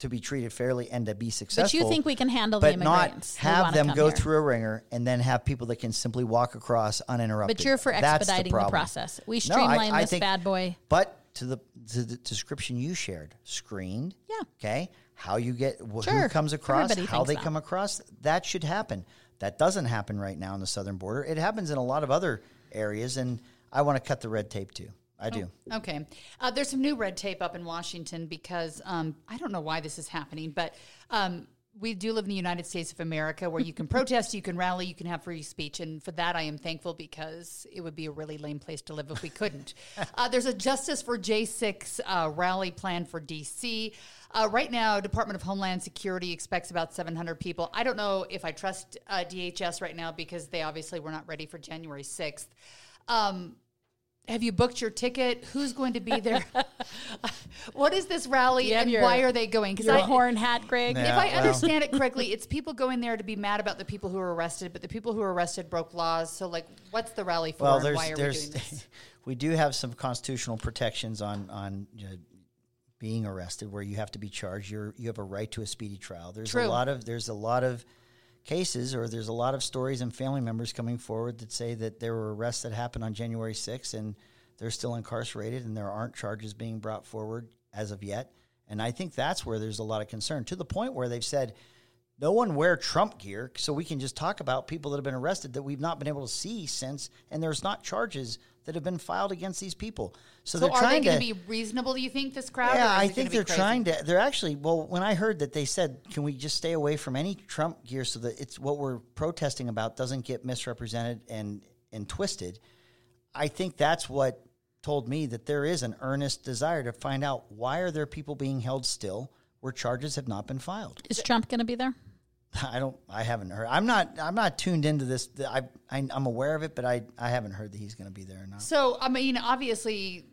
to be treated fairly and to be successful. But you think we can handle the but not immigrants? who have them go here? through a ringer and then have people that can simply walk across uninterrupted. But you're for That's expediting the, problem. process. We No, I- streamline I this think- bad boy. But to the to the description you shared, screened. Yeah. Okay. How you get wh- who comes across, Everybody how they that. come across, that should happen. That doesn't happen right now on the southern border. It happens in a lot of other areas, and I want to cut the red tape too. I do. Okay. Uh, there's some new red tape up in Washington because um, I don't know why this is happening, but um, we do live in the United States of America where you can protest, you can rally, you can have free speech. And for that, I am thankful because it would be a really lame place to live if we couldn't. uh, there's a Justice for J6 uh, rally plan for D.C. Uh, right now, Department of Homeland Security expects about 700 people. I don't know if I trust uh, DHS right now because they obviously were not ready for January 6th. Um, have you booked your ticket? Who's going to be there? what is this rally You and your- why are they going? Your I- horn hat, Greg. Yeah. if I well. understand it correctly, it's people going there to be mad about the people who were arrested, but the people who were arrested broke laws. So, like, what's the rally for? Well, and there's why are there's we doing this? we do have some constitutional protections on on you know, being arrested, where you have to be charged. You're you have a right to a speedy trial. There's True. a lot of there's a lot of cases, or there's a lot of stories and family members coming forward that say that there were arrests that happened on January 6th, and they're still incarcerated, and there aren't charges being brought forward as of yet. And I think that's where there's a lot of concern to the point where they've said no one wear Trump gear, so we can just talk about people that have been arrested that we've not been able to see since, and there's not charges that have been filed against these people. So, So, they're are they going to to be reasonable? Do you think this crowd? yeah, I think they're trying to. They're actually well. When I heard that they said, "Can we just stay away from any Trump gear so that it's what we're protesting about doesn't get misrepresented and and twisted," I think that's what told me that there is an earnest desire to find out why are there people being held still where charges have not been filed. Is Trump going to be there? I don't. I haven't heard. I'm not. I'm not tuned into this. I, I I'm aware of it, but I I haven't heard that he's going to be there or not. So, I mean, obviously,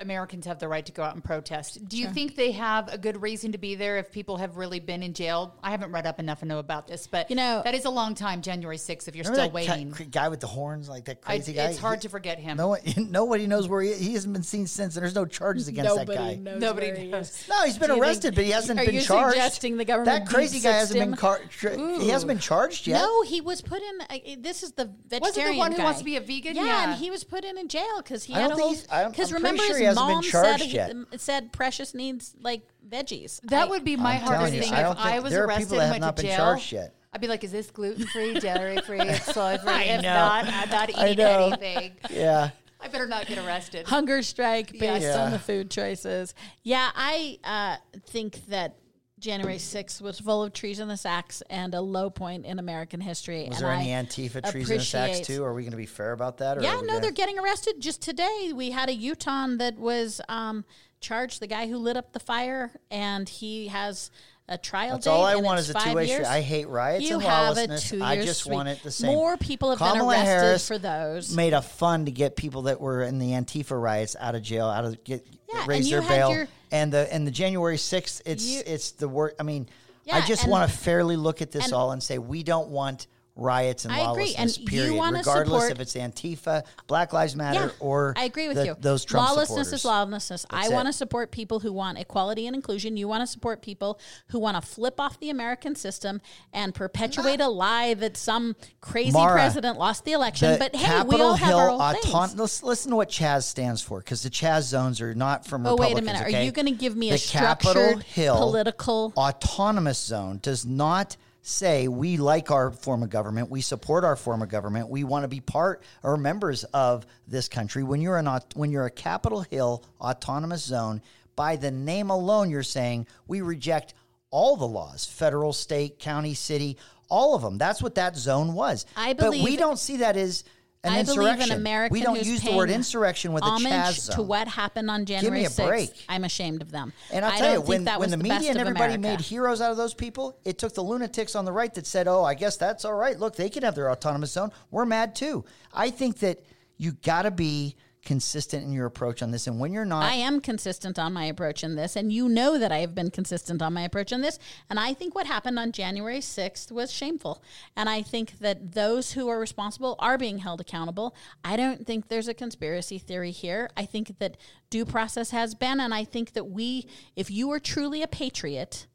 Americans have the right to go out and protest. Do you think they have a good reason to be there if people have really been in jail? I haven't read up enough to know about this, but You know- that is a long time, January 6th, if you're still that waiting. ca- guy with the horns, like that I, crazy guy. it's hard He- to forget him. No one, nobody knows where he, he hasn't been seen since, and there's no charges against that guy. knows Nobody where he knows. No, he's been Do arrested, think- but he hasn't are been you charged. suggesting the government That crazy guy hasn't been car- tr- He hasn't been charged yet. No, he was put in. Uh, this is the vegetarian one who wants to be a vegan? Yeah, Yeah. and he was put in in jail because he I had don't a whole. he's- I don't- Because remember, sure his he hasn't been mom charged said yet. said Precious needs like veggies. That I- would be my I'm hardest telling you, thing. I if I was there arrested people that and went not to been jail, charged yet. I'd be like, "Is this gluten free, dairy free, soy free? I If know. not, I'm not I eating know. anything. Yeah. I better not get arrested." hunger strike based Yeah. on the food choices. Yeah, I uh, think that January 6th was full of trees in the sacks and a low point in American history. Was and there any I Antifa trees in the sacks too? Are we going to be fair about that? Or Yeah, no, gonna- they're getting arrested. Just today, we had a Utah that was um, charged, the guy who lit up the fire, and he has a trial That's date. all I want is a two-way street. I hate riots You and lawlessness. I just street. want it the same. More people have Kamala been arrested Harris for those. Made a fund to get people that were in the Antifa riots out of jail, out of get Yeah, and raise you their bail. your- and the and the January sixth, it's You- it's the word. I mean, I just and- want to fairly look at this and- all and say we don't want riots and I agree, lawlessness. and you period, regardless support- if it's Antifa, Black Lives Matter, Yeah, or I agree with the- you. Those Trump lawlessness supporters. is lawlessness. I want to support people who want equality and inclusion. You want to support people who want to flip off the American system and perpetuate a lie that some crazy Mara, president lost the election. The but hey, Capitol we all have Hill our own auton- things. Let's listen to what Chaz stands for, because the Chaz zones are not from Oh, wait a Republicans. minute. Are you gonna give me a the Capitol structured Hill political- autonomous zone? Does not say we like our form of government, we support our form of government, we want to be part or members of this country. When you're an when you're a Capitol Hill autonomous zone, by the name alone, you're saying we reject all the laws, federal, state, county, city, all of them. That's what that zone was. I but we don't see that as an I believe an American we don't use the word insurrection with a homage Chaz zone. to what happened on January Give me a 6th. break. I'm ashamed of them. And I'll I tell you, when, when the, the media and everybody America. made heroes out of those people, it took the lunatics on the right that said, "Oh, I guess that's all right. Look, they can have their autonomous zone. We're mad too." I think that you got to be consistent in your approach on this, and when you're not, I am consistent on my approach in this, and you know that I have been consistent on my approach in this. And I think what happened on January 6th was shameful. And I think that those who are responsible are being held accountable. I don't think there's a conspiracy theory here. I think that due process has been, and I think that we, if you are truly a patriot,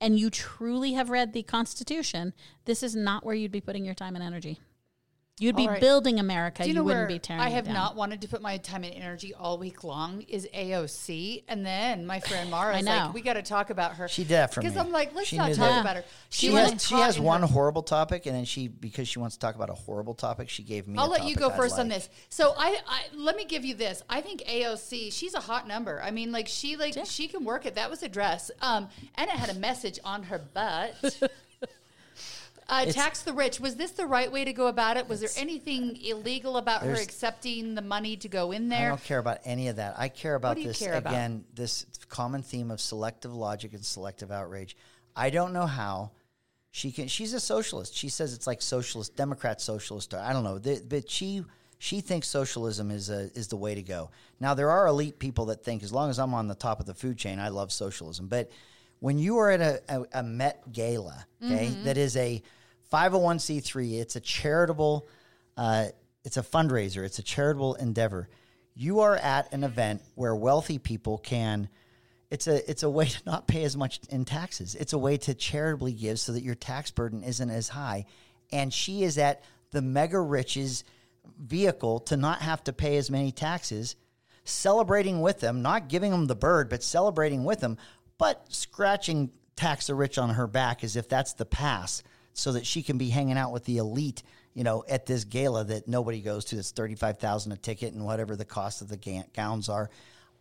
and you truly have read the Constitution, this is not where you'd be putting your time and energy. You'd be All right. building America. Do You, you wouldn't where be tearing I it have down. not wanted to put my time and energy all week long is AOC, and then my friend Mara I is know. like, "We got to talk about her." She did for me. because I'm like, "Let's She not talk that. about her." She, was has she has one her- horrible topic, and then she because she wants to talk about a horrible topic, she gave me. I'll a let you go I'd first on this. So I, I let me give you this. I think AOC, she's a hot number. I mean, like she like she can work it. That was a dress. Um, and it had a message on her butt. Uh, tax the rich. Was this the right way to go about it? Was there anything illegal about her accepting the money to go in there? I don't care about any of that. I care about this care about? again. This common theme of selective logic and selective outrage. I don't know how she can. She's a socialist. She says it's like socialist, Democrat socialist. Or I don't know, but she she thinks socialism is a, is the way to go. Now there are elite people that think as long as I'm on the top of the food chain, I love socialism. But when you are at a, a, a Met gala, okay, Mm-hmm. that is a 501c3, it's a charitable, uh, it's a fundraiser, it's a charitable endeavor. You are at an event where wealthy people can. It's a it's a way to not pay as much in taxes. It's a way to charitably give so that your tax burden isn't as high. And she is at the mega riches vehicle to not have to pay as many taxes, celebrating with them, not giving them the bird, but celebrating with them, but scratching tax the rich on her back as if that's the pass so that she can be hanging out with the elite, you know, at this gala that nobody goes to that's 35,000 a ticket and whatever the cost of the gowns are.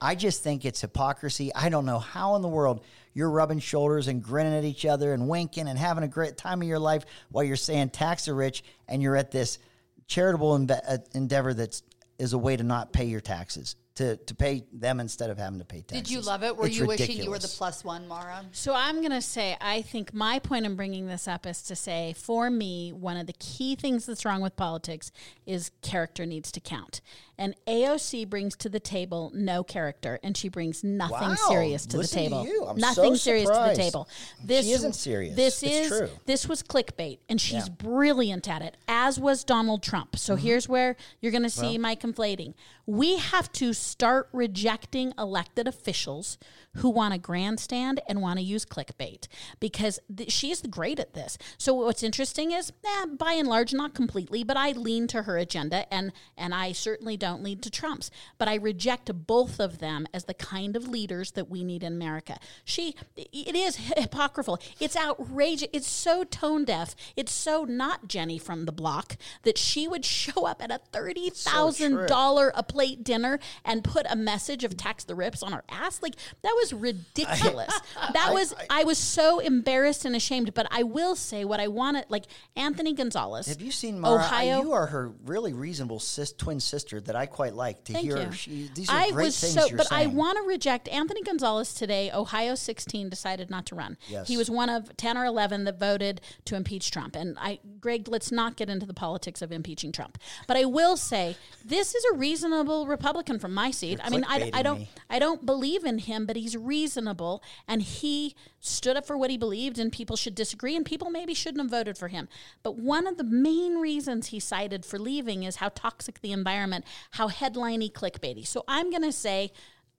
I just think it's hypocrisy. I don't know how in the world you're rubbing shoulders and grinning at each other and winking and having a great time of your life while you're saying tax the rich and you're at this charitable uh, endeavor that's is a way to not pay your taxes to to pay them instead of having to pay taxes. Did you love it? Were It's you wishing you were the plus one, Mara? So I'm going to say, I think my point in bringing this up is to say, for me, one of the key things that's wrong with politics is character needs to count. And AOC brings to the table no character, and she brings nothing Wow, serious to the to table. you. I'm nothing so serious to the table. She isn't serious. This It's is true. this was clickbait, and she's Yeah. brilliant at it, as was Donald Trump. So Mm-hmm. here's where you're going to see my conflating. We have to start rejecting elected officials who want to grandstand and want to use clickbait because th- she's great at this. So what's interesting is, eh, by and large, not completely, but I lean to her agenda, and and I certainly don't lean to Trump's. But I reject both of them as the kind of leaders that we need in America. She, it is hypocritical. It's outrageous. It's so tone deaf. It's so not Jenny from the block that she would show up at a thirty thousand dollar a plate dinner and put a message of tax the rips on her ass. Like that was ridiculous. that was I, was so embarrassed and ashamed. But I will say what I wanted. Like Anthony Gonzalez. Have you seen Mara? Ohio? You are her really reasonable sis, twin sister that I quite like to Thank hear. She, these are I great was things so, you're but saying. I want to reject Anthony Gonzalez today. Ohio 16 decided not to run. Yes. He was one of 10 or 11 that voted to impeach Trump. And I, Greg, let's not get into the politics of impeaching Trump. But I will say this is a reasonable Republican from my seat. You're I mean, I, I don't, me. I don't believe in him, but he's reasonable and he stood up for what he believed. And people should disagree, and people maybe shouldn't have voted for him. But one of the main reasons he cited for leaving is how toxic the environment, how headliney, clickbaity. So I'm going to say.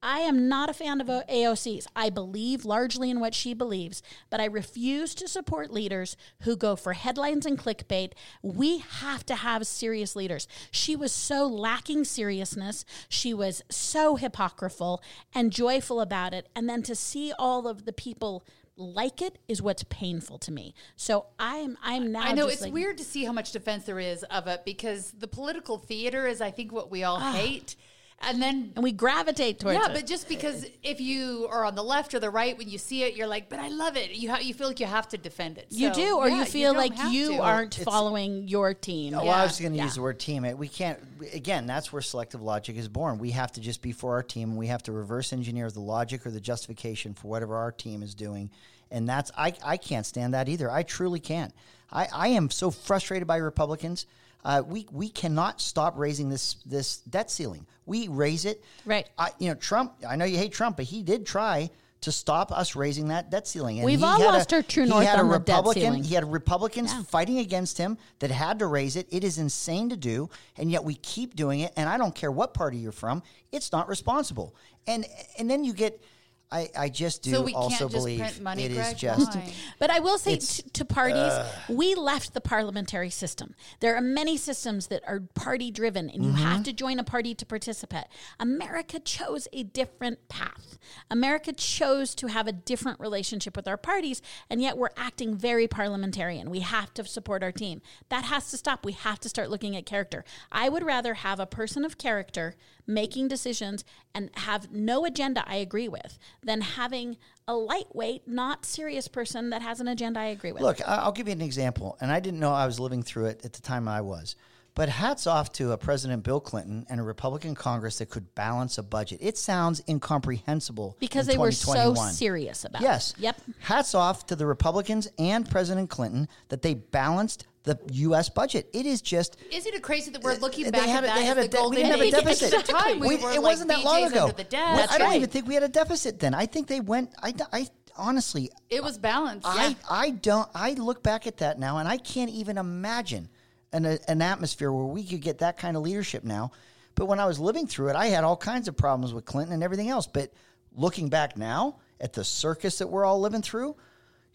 I am not a fan of AOC's. I believe largely in what she believes, but I refuse to support leaders who go for headlines and clickbait. We have to have serious leaders. She was so lacking seriousness. She was so hypocritical and joyful about it. And then to see all of the people like it is what's painful to me. So I'm I'm now I know it's like- weird to see how much defense there is of it because the political theater is, I think, what we all ah. hate. And then and we gravitate towards yeah, it. but just because if you are on the left or the right when you see it, you're like, but I love it. You ha- you feel like you have to defend it. you do, or yeah, you feel don't like you to. aren't It's- following your team. Oh, Yeah. well, I was going to Yeah. use the word team. We can't. Again, that's where selective logic is born. We have to just be for our team. and We have to reverse engineer the logic or the justification for whatever our team is doing, and that's I. I can't stand that either. I truly can't. I, I am so frustrated by Republicans. Uh, we we cannot stop raising this this debt ceiling. We raise it. Right. I, you know, Trump. I know you hate Trump, but he did try to stop us raising that debt ceiling. And We've all had a- lost our true he north had a on the debt Republican. ceiling. He had Republicans Yeah. fighting against him that had to raise it. It is insane to do, and yet we keep doing it. And I don't care what party you're from; it's not responsible. And and then you get, I, I just do So we also can't just believe print money, it is Greg? just Why? But I will say t- to parties, we left the parliamentary system. There are many systems that are party driven, and you Mm-hmm. have to join a party to participate. America chose a different path. America chose to have a different relationship with our parties, and yet we're acting very parliamentarian. We have to support our team. That has to stop. We have to start looking at character. I would rather have a person of character making decisions and have no agenda I agree with than having a lightweight, not serious person that has an agenda I agree with. Look, I'll give you an example, and I didn't know I was living through it at the time I was. But hats off to a President Bill Clinton and a Republican Congress that could balance a budget. It sounds incomprehensible because in they were so serious about Yes. it. Yes. Yep. Hats off to the Republicans and President Clinton that they balanced the U.S. budget. It is just Isn't it crazy that we're looking back at that they had as a the we didn't have a deficit. At the time, we, We- it like wasn't that long ago. under the desk. I don't right. even think we had a deficit then. I think they went. I, I honestly, It was balanced. I, yeah. I don't. I look back at that now, and I can't even imagine an an atmosphere where we could get that kind of leadership now. But when I was living through it, I had all kinds of problems with Clinton and everything else. But looking back now at the circus that we're all living through,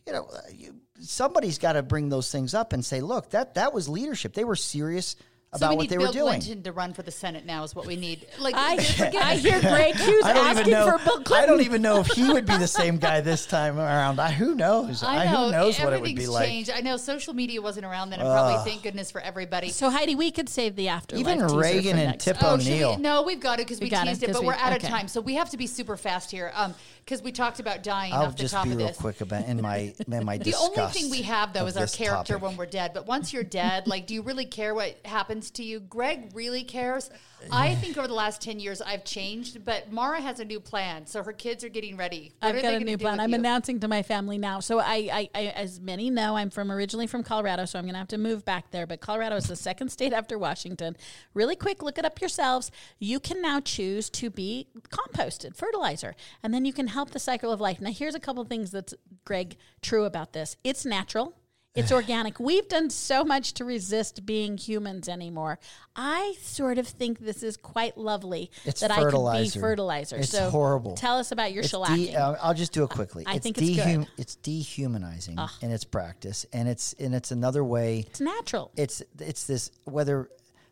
you know, uh, you, somebody's got to bring those things up and say, look, that that was leadership. They were serious so about we what need they Bill were doing. Clinton to run for the Senate now is what we need. Like I, I it. hear Greg Hughes I don't asking even know. for Bill Clinton. I don't even know if he would be the same guy this time around. I, who knows? I know. who knows what it would be Everything's like? changed. I know social media wasn't around then, and probably thank goodness for everybody. So Heidi, we could save the afterlife. Even Reagan and next Tip time. Oh, O'Neill. we? No, we've got it because we, We got it, teased it, 'cause but we- we're out okay. of time, so we have to be super fast here. Um, because we talked about dying I'll off the just top be of real this. quick about in my in my The only thing we have though is our character topic. when we're dead. But once you're dead, like, do you really care what happens to you? Greg really cares. I think over the last ten years I've changed, but Mara has a new plan, so her kids are getting ready. What I've got a new plan. I'm you? announcing to my family now. So I, I, I, as many know, I'm from originally from Colorado, so I'm going to have to move back there. But Colorado is the second state after Washington. Really quick, look it up yourselves. You can now choose to be composted, fertilizer, and then you can help the cycle of life. Now, here's a couple things that's Greg true about this. It's natural. It's organic. We've done so much to resist being humans anymore. I sort of think this is quite lovely It's that I could be fertilizer. fertilizer. It's so horrible. Tell us about your It's shellacking. de- uh, I'll just do it quickly. I it's think it's good. It's dehumanizing in its practice, and it's and it's another way. It's natural. It's it's this whether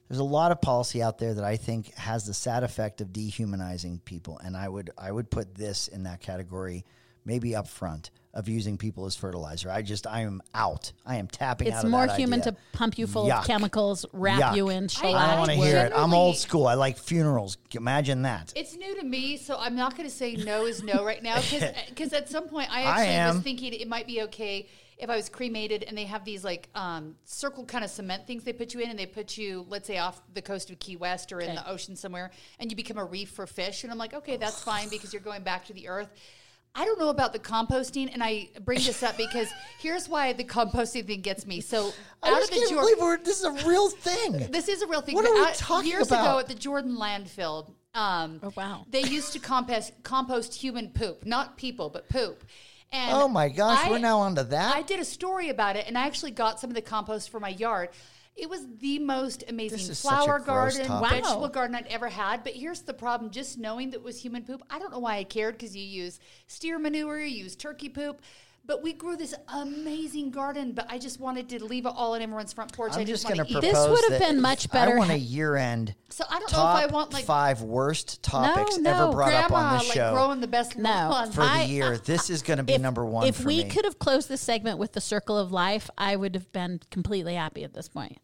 there's a lot of policy out there that I think has the sad effect of dehumanizing people, and I would I would put this in that category, maybe up front of using people as fertilizer. I just I am out. I am tapping out It's more that human idea. to pump you full Yuck. of chemicals, wrap Yuck. you in I shellac. don't want to I hear it. I'm old school. I like funerals. Imagine that. It's new to me, so I'm not going to say no is no right now because at some point I actually am. was thinking it might be okay if I was cremated and they have these like um, circle kind of cement things they put you in and they put you, let's say, off the coast of Key West or in Okay. the ocean somewhere and you become a reef for fish. And I'm like, okay, that's fine because you're going back to the earth. I don't know about the composting, and I bring this up because here's why the composting thing gets me. So I out just of the can't Jor- believe we're, this is a real thing. this is a real thing. What are we out- talking years about? ago at the Jordan landfill, um, Oh, wow. they used to compost compost human poop, not people, but poop. And Oh my gosh, I- we're now onto that. I did a story about it, and I actually got some of the compost for my yard. It was the most amazing This is such a flower garden. Wow. vegetable garden I'd ever had. But here's the problem: just knowing that it was human poop, I don't know why I cared because you use steer manure, you use turkey poop. But we grew this amazing garden, but I just wanted to leave it all on everyone's front porch. I I'm just just going to to propose. This would have been much better I want a year-end. So I don't know if I want like five worst topics no, ever brought up grandma on this like growing the best No. for I- the year. this is going to be if, number one. If for we me. could have closed this segment with the circle of life, I would have been completely happy at this point.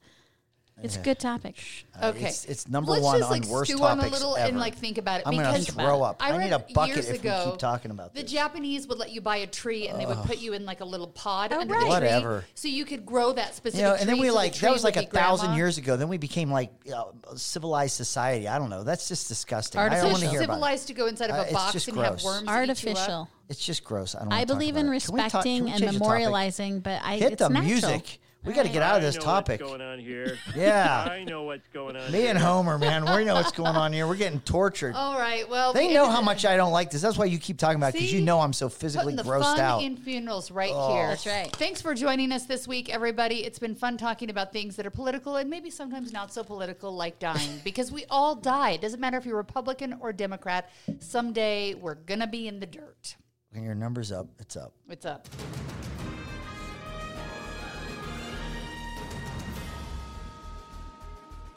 It's a good topic. Uh, Okay, it's, it's number Let's one just, on like, worst stew on a little ever. and like think about it. I'm gonna because throw up. I, read need a bucket years if ago, we keep talking about The this. Japanese would let you buy a tree and they would put you in like a little pod Oh, under right. the tree, Whatever. so you could grow that specific. you know, and then tree, we so the like tree that was would like a be thousand grandma. years ago. Then we became like uh, civilized society. I don't know. That's just disgusting. I don't want to Artificial. hear about it. civilized to go inside of Uh, a it's box just and have gross. worms. eat you up. Artificial. It's just gross. I don't. I wanna talk believe about in it. Can we talk- can respecting we and change the topic? memorializing, but I Hit it's the natural. music. We got to get out of I this know topic. What's going on here? Yeah. I know what's going on. Me here. and Homer, man, we know what's going on here. We're getting tortured. All right. Well, They the know how much I don't like this. That's why you keep talking about because you know I'm so physically Putting the grossed fun out. in funerals right oh. here. That's right. Thanks for joining us this week, everybody. It's been fun talking about things that are political and maybe sometimes not so political, like dying, because we all die. It doesn't matter if you're Republican or Democrat. Someday we're gonna be in the dirt. when your number's up, it's up. It's up?